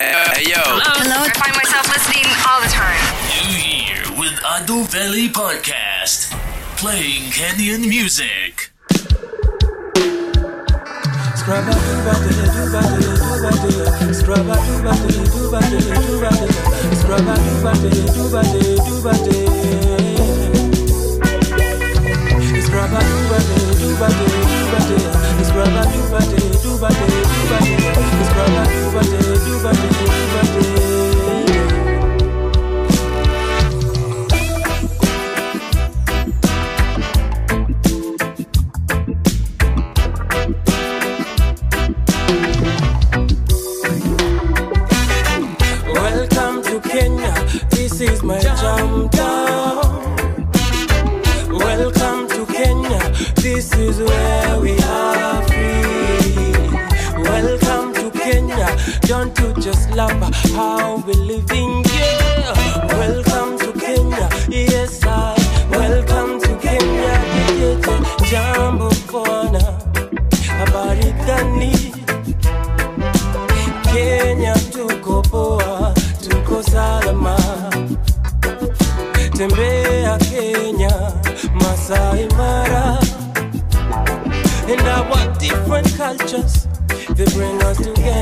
Hey, yo. Hello. I find myself listening all the time. New Year with Adoveli Podcast. Playing Kenyan music. Welcome to Kenya, this is my jam Don't you just love how we living here? Welcome to Kenya, yes I. Welcome to Kenya, DJ Jambo Kona, habari gani? Kenya tuko poa, tuko salama. Tembea Kenya, Masai Mara. And our different cultures, they bring us together.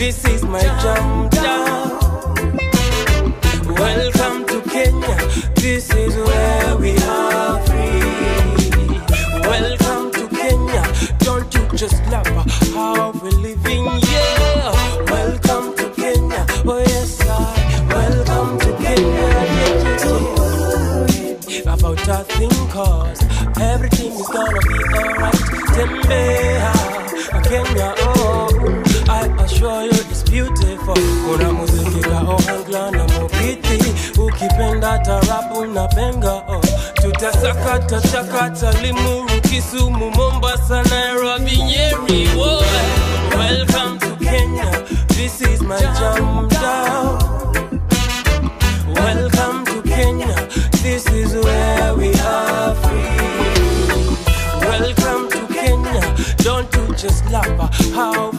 This is my jam down. Welcome to Kenya. This is where we are free. Welcome to Kenya. Don't you just love how we're living? Yeah. Welcome to Kenya. Oh yes, I. Welcome to Kenya. Yeah, yeah. About our thing, cause everything is gonna be alright. Tembea, Kenya, oh, I assure you Kuna muziki ohangla na ukipenda tarabu na benga, oh. Tutasakata chakata Limuru, Kisumu, Mombasa, Nairobi, Nyeri. Welcome to Kenya, this is my jam down. Welcome to Kenya. This is where we are free. Welcome to Kenya. Don't you just laugh how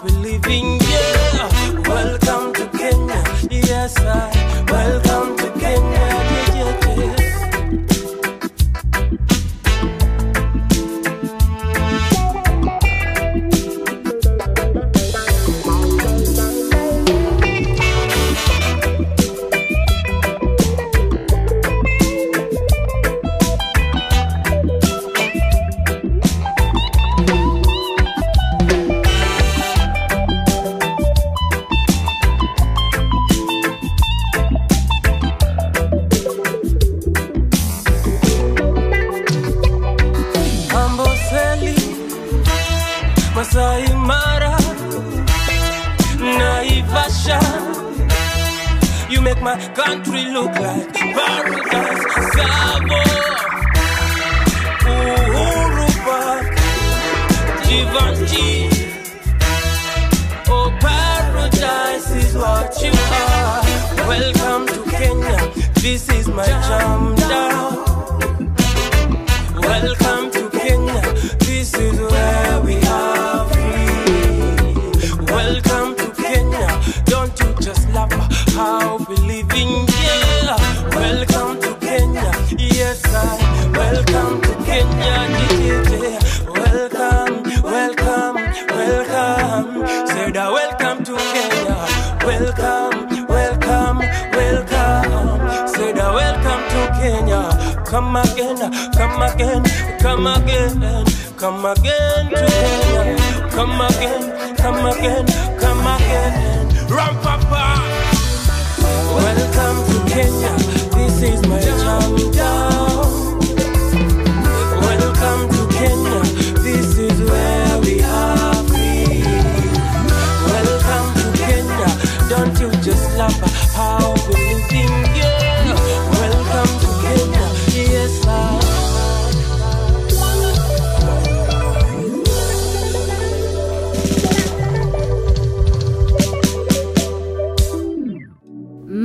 Mara, Naivasha. You make my country look like paradise. Tsavo, Uhuru Park, Givenchy. Oh, paradise is what you are. Welcome to Kenya. This is my jam down. Welcome to Kenya. Come again, come again, come again, come again Kenya. Come again, come again, come again. Ram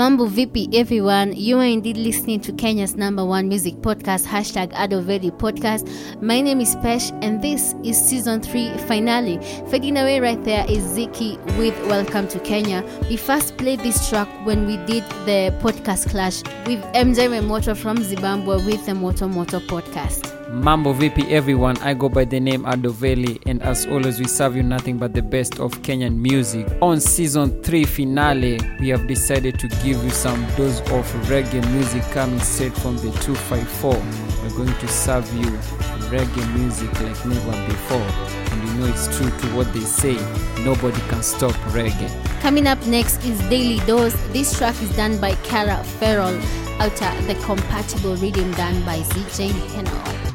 Mambo Vipi everyone, you are indeed listening to Kenya's number one music podcast, hashtag Adoveli Podcast. My name is Pesh and this is season 3 finale. Fading away right there is Ziki with Welcome to Kenya. We first played this track when we did the podcast clash with MJ Memoto from Zimbabwe with the Moto Moto podcast. Mambo Vipi everyone, I go by the name Adoveli and as always we serve you nothing but the best of Kenyan music. On season 3 finale, we have decided to give you some dose of reggae music coming straight from the 254. We're going to serve you reggae music like never before. And you know it's true to what they say, nobody can stop reggae. Coming up next is Daily Dose. This track is done by Cara Ferrell, outer the compatible rhythm done by ZJ Heeno.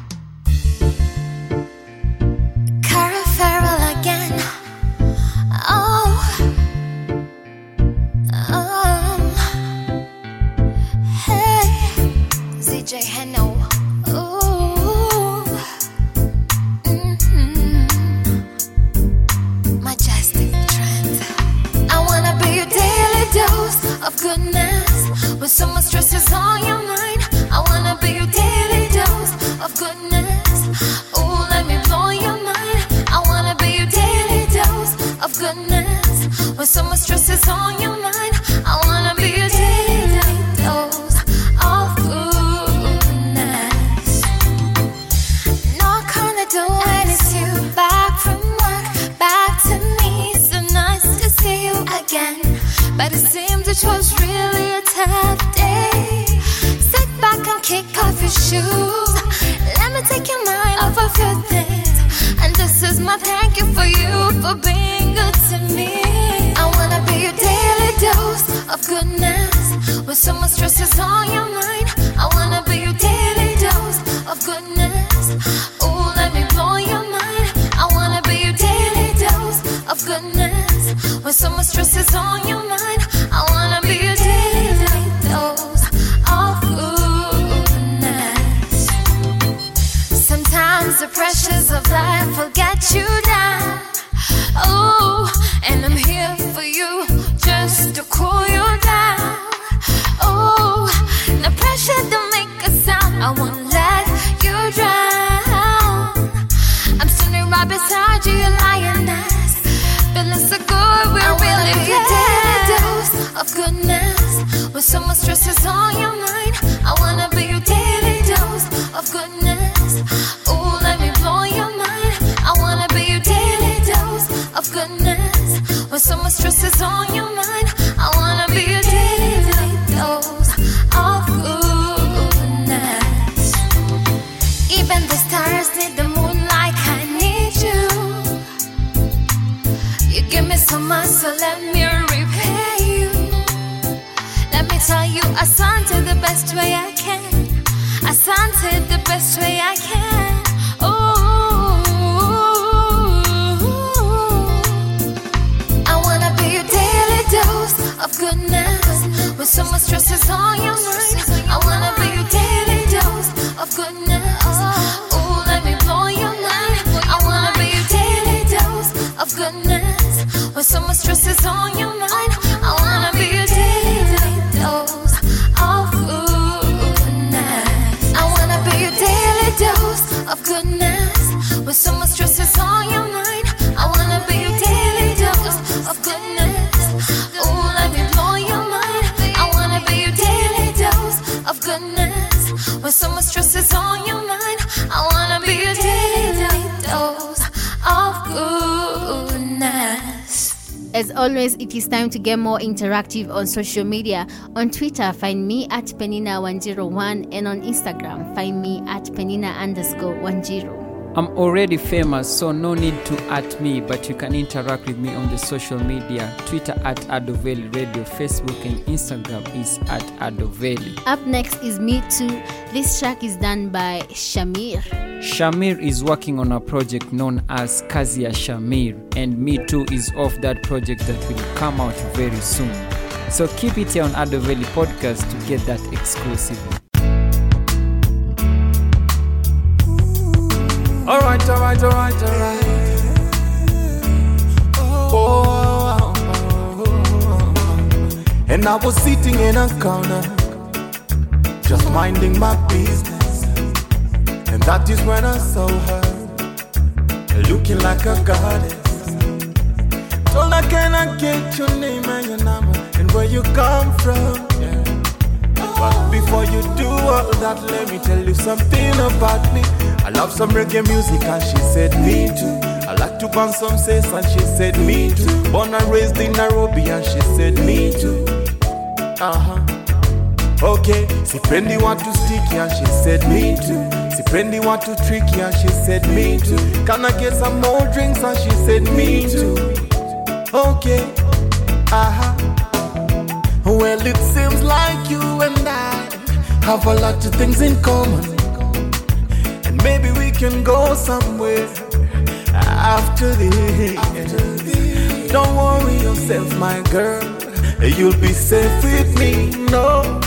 And this is my thank you for you for being good to me. I wanna be your daily dose of goodness. When so much stress is on your mind, I wanna be your daily dose of goodness. Ooh, let me blow your mind. I wanna be your daily dose of goodness. When so much stress is on your of goodness. When so much stress is on your mind, always, it is time to get more interactive on social media. On Twitter, find me at Penina101 and on Instagram, find me at Penina underscore 10. I'm already famous, so no need to at me, but you can interact with me on the social media. Twitter at Adoveli Radio, Facebook and Instagram is at Adoveli. Up next is Me Too. This track is done by Shamir. Shamir is working on a project known as Kazia Shamir, and Me Too is off that project that will come out very soon. So keep it here on Adoveli Podcast to get that exclusively. Alright, alright, alright, alright. Oh oh, oh, oh, oh, oh. And I was sitting in a corner, just minding my business. And that is when I saw her, looking like a goddess. Told her, can I get your name and your number and where you come from? But before you do all that, let me tell you something about me. I love some reggae music and she said me too. I like to burn some says and she said me too. Born and raised in Nairobi and she said me too. Uh-huh. Okay, sipendi watu sticky and she said me too. Sipendi watu tricky and she said me too. Can I get some more drinks and she said me too. Okay, uh-huh. Well, it seems like you and I have a lot of things in common. And maybe we can go somewhere after this. Don't worry yourself, my girl. You'll be safe with me, no.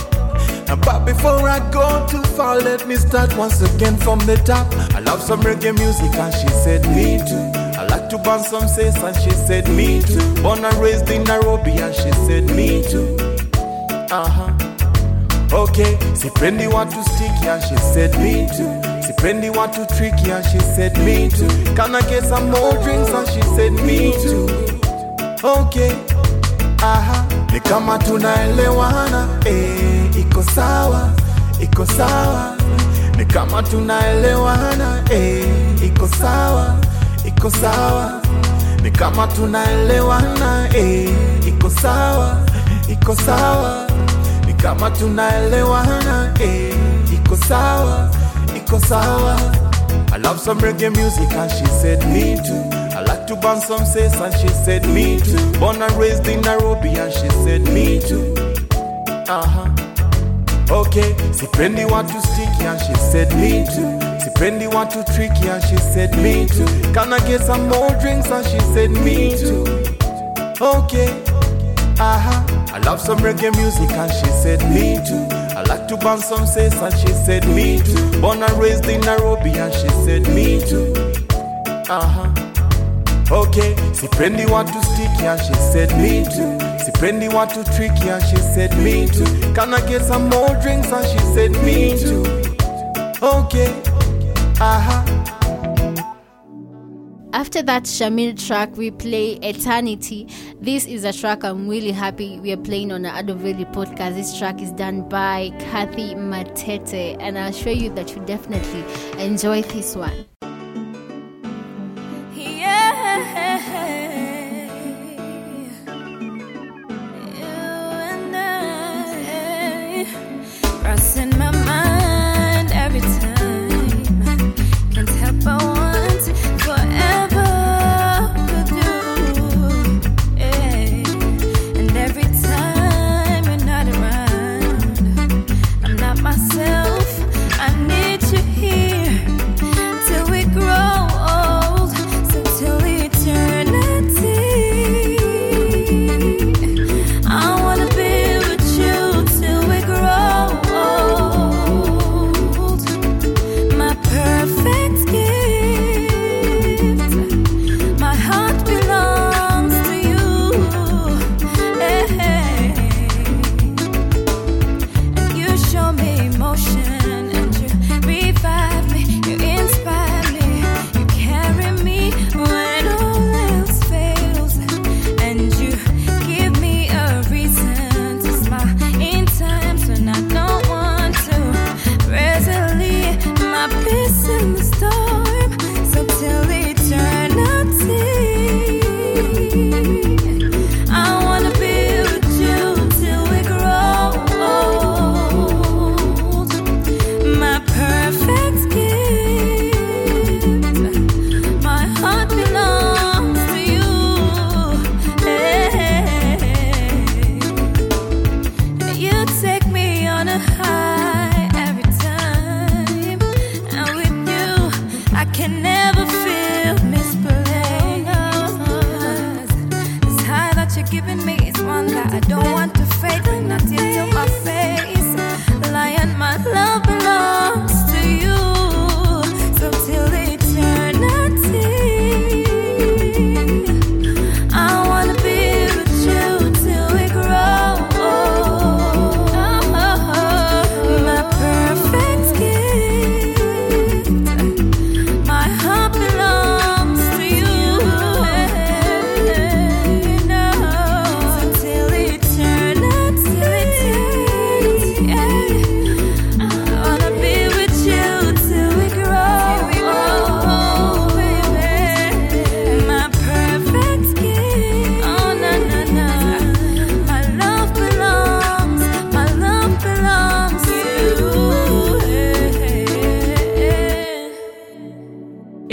But before I go too far, let me start once again from the top. I love some reggae music, and she said, Me too. I like to burn some says, and she said, Me too. Born and raised in Nairobi, and she said, Me too. Uh huh. Okay, sipendi watu sticky, and she said, Me too. Sipendi watu tricky, and she said, Me too. Can I get some more drinks, and she said, Me too. Okay, aha, ni kama tunaelewana, eh, iko sawa, iko sawa. Ni kama tunaelewana, eh, iko sawa, iko sawa. Ni kama tunaelewana, eh, iko sawa, iko sawa. Kama tunaelewana, eh, iko sawa, iko sawa. I love some reggae music and she said me too. I like to burn some says and she said me too. Born and raised in Nairobi and she said me too. Uh-huh. Okay, sipendi watu sticky and she said me too. Sipendi watu tricky and she said me too. Can I get some more drinks and she said me too. Okay, uh-huh. I love some reggae music and she said me too. I like to burn some says and she said me too. Born and raised in Nairobi and she said me too. Uh-huh. Okay, sipendi watu sticky and she said me too. Sipendi watu tricky and she said me too. Can I get some more drinks and she said me too. Okay, uh-huh. After that Shamir track, we play Eternity. This is a track I'm really happy we are playing on the Adoveli podcast. This track is done by Kathy Matete, and I'll show you that you definitely enjoy this one.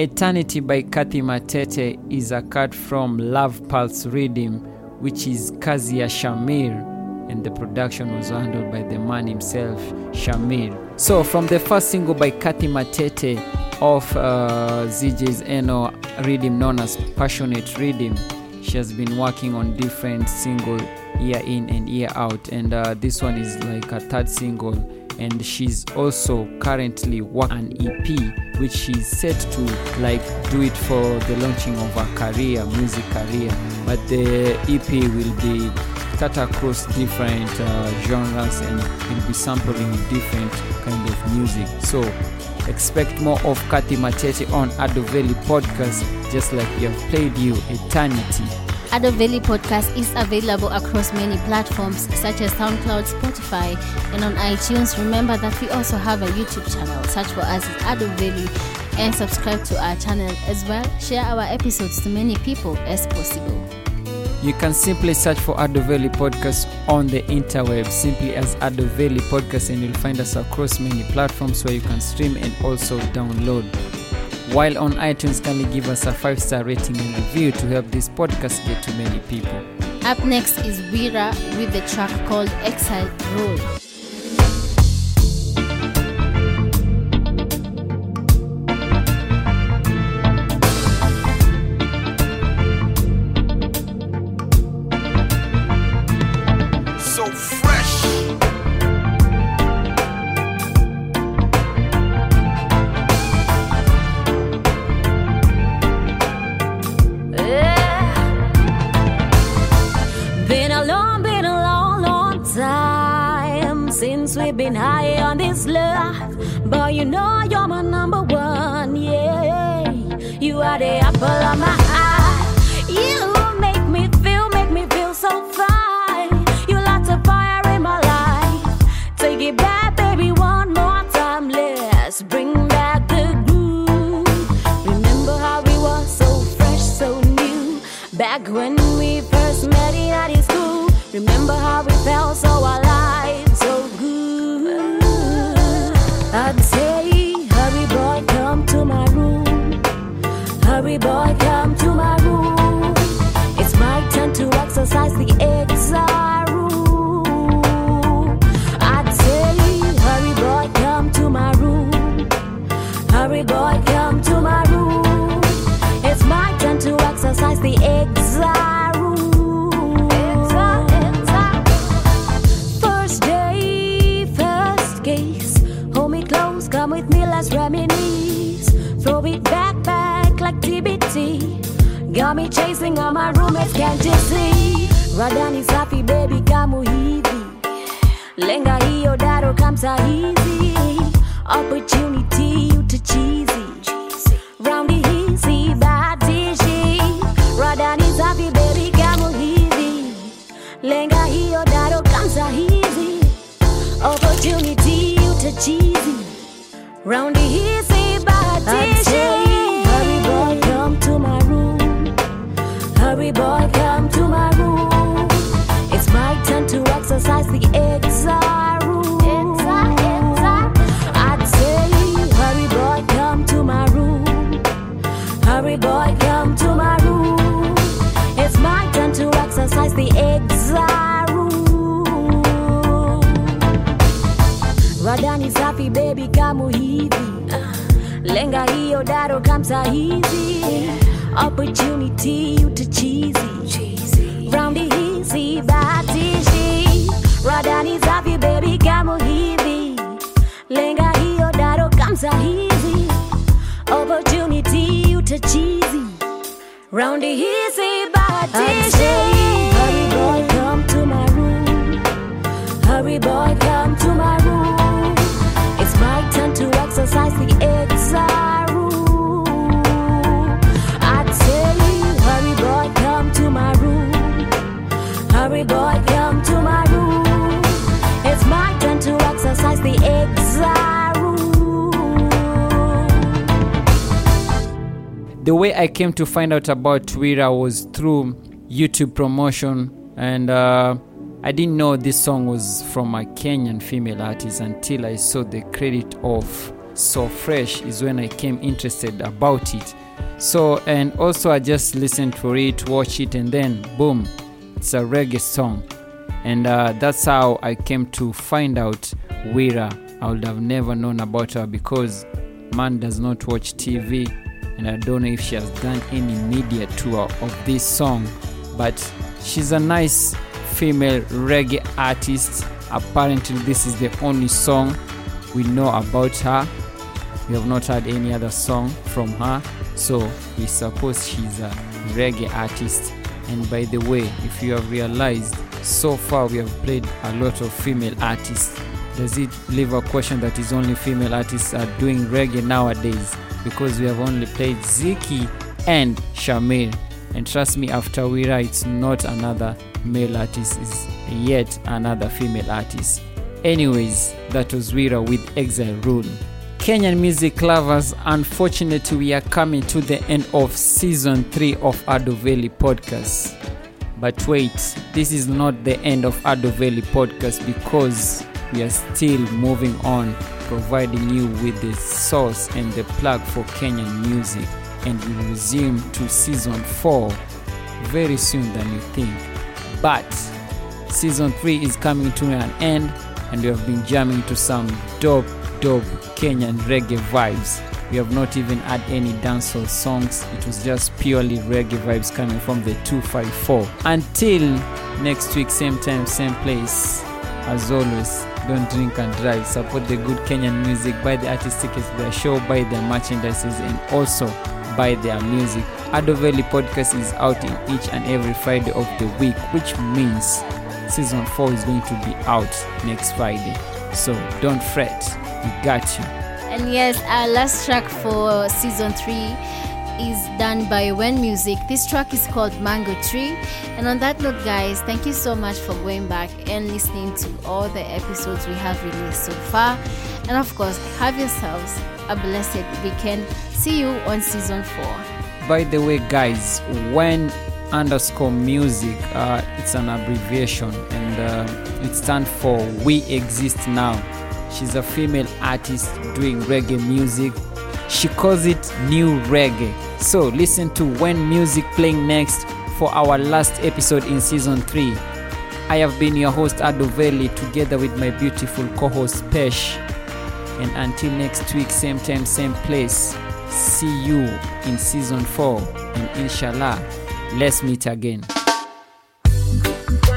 Eternity by Kathy Matete is a cut from Love Pulse Rhythm, which is Kazia Shamir, and the production was handled by the man himself, Shamir. So, from the first single by Kathy Matete of uh, ZJ's Eno rhythm known as Passionate Rhythm, she has been working on different single year in and year out, and uh, this one is like a third single and she's also currently working an EP which she's set to like do it for the launching of her career, music career. But the EP will be cut across different uh, genres and will be sampling different kind of music. So expect more of Kathy Matete on Adoveli podcast, just like we have played you Eternity. Adoveli Podcast is available across many platforms such as SoundCloud, Spotify, and on iTunes. Remember that we also have a YouTube channel. Search for us at Ado Valley and subscribe to our channel as well. Share our episodes to many people as possible. You can simply search for Adoveli Podcast on the interweb, simply as Adoveli Podcast, and you'll find us across many platforms where you can stream and also download. While on iTunes, kindly give us a five star rating and review to help this podcast get to many people. Up next is Wira with the track called Exile Road. But you know you're my number one, yeah. You are the apple of my eye. You make me feel, make me feel so fine. You light a fire in my life. Take it back, baby, one more time. Let's bring back the groove. Remember how we were so fresh, so new. Back when we first met in high school. Remember how we felt so alive, can't you see? Radani safi, baby, kamu hivi. Lenga hiyo daro kamsa hizi. Opportunity utachizi. Raundi hizi batishi. Radani safi, baby, kamu hivi. Lenga hiyo daro kamsa hizi. Opportunity utachizi. Raundi hizi Hiyo daro kamsa hizi. Opportunity utachizi Raundi hizi batishi. Radani safi baby kamu hivi. Lenga hiyo daro kamsa hizi. Opportunity utachizi Raundi hizi batishi way I came to find out about Twitter was through YouTube promotion, and uh, I didn't know this song was from a Kenyan female artist until I saw the credit of So Fresh is when I came interested about it. So, and also I just listened to it, watch it, and then boom, it's a reggae song. And uh, that's how I came to find out Wira. I would have never known about her because man does not watch TV, and I don't know if she has done any media tour of this song. But she's a nice female reggae artist. Apparently, this is the only song we know about her. We have not heard any other song from her, so we suppose she's a reggae artist. And by the way, if you have realized, so far we have played a lot of female artists. Does it leave a question that is only female artists are doing reggae nowadays? Because we have only played Ziki and Shamir. And trust me, after Wira, it's not another male artist, it's yet another female artist. Anyways, that was Wira with Exile Rule. Kenyan music lovers, unfortunately, we are coming to the end of season 3 of Adoveli podcast. But wait, this is not the end of Adoveli podcast because we are still moving on, providing you with the source and the plug for Kenyan music. And we resume to season 4 very soon than you think. But season 3 is coming to an end, and we have been jamming to some dope dope Kenyan reggae vibes. We have not even had any dancehall songs. It was just purely reggae vibes coming from the 254. Until next week, same time, same place. As always, don't drink and drive. Support the good Kenyan music. Buy the artist tickets to their show. Buy their merchandises and also buy their music. Adoveli podcast is out in each and every Friday of the week, which means season 4 is going to be out next Friday. So don't fret. We got you. And yes, our last track for season three is done by When Music. This track is called Mango Tree. And on that note, guys, thank you so much for going back and listening to all the episodes we have released so far. And of course, have yourselves a blessed weekend. See you on season four. By the way, guys, when underscore music, uh, it's an abbreviation and uh, it stands for We Exist Now. She's a female artist doing reggae music. She calls it new reggae. So listen to When Music playing next for our last episode in season 3. I have been your host Adoveli together with my beautiful co-host Pesh. And until next week, same time, same place. See you in season 4 and inshallah, let's meet again.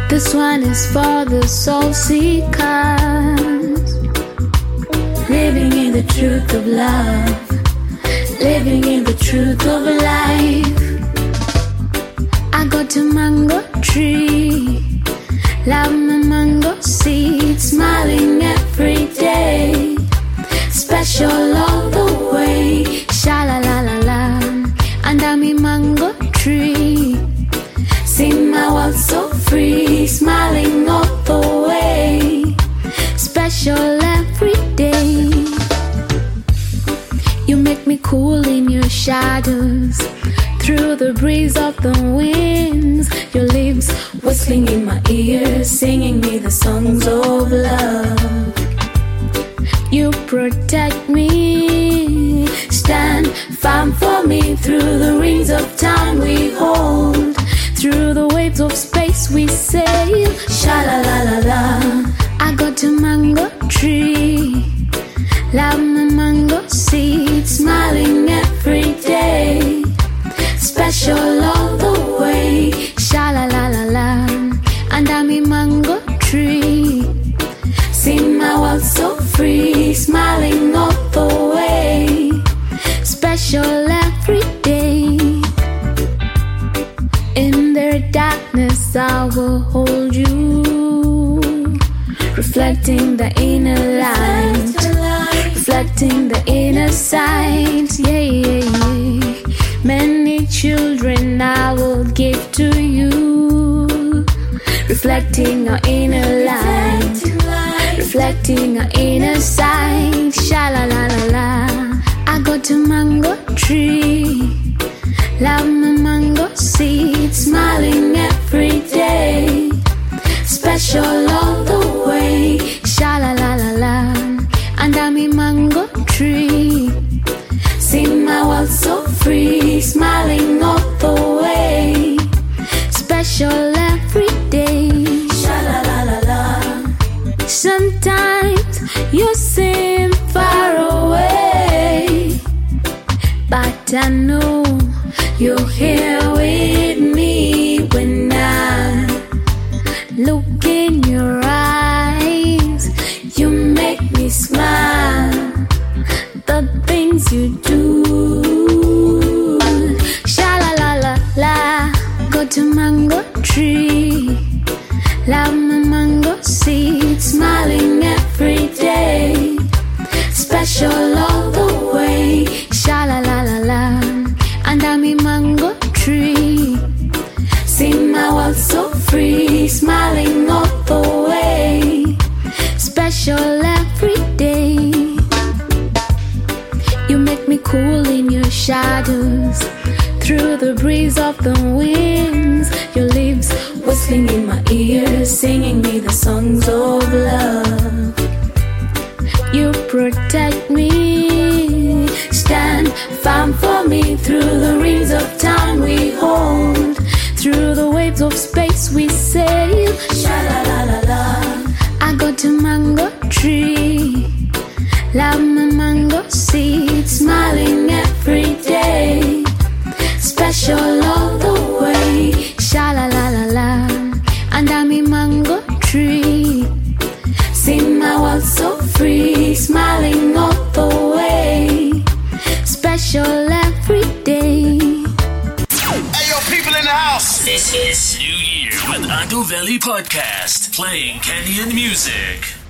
This one is for the soul seekers, living in the truth of love, living in the truth of life. I got a mango tree, love my mango seed, smiling every day, special all the way. Sha shadows. Through the breeze of the winds, your lips whistling in my ears, singing me the songs of love. You protect me, stand firm for me through the rings of time we hold. Through the waves of space we sail. Sha la la la la. I go to mango tree. Love my mango seed, smiling every day. Special all the way. Sha la la la la. Under me mango tree. See my world so free, smiling all the way. Special every day. In their darkness, I will hold you. Reflecting the inner light, reflecting the inner sight. Yeah, yeah, yeah. Many children I will give to you. Reflecting our inner light, reflecting our inner sight. Sha la la la la. I go to mango tree. Love my mango seed, smiling every day. Special all I know you're here with my ears, singing me the songs of Playing Kenyan music.